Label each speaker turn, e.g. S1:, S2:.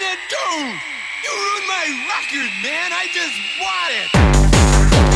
S1: You ruined my record, man. I just bought it.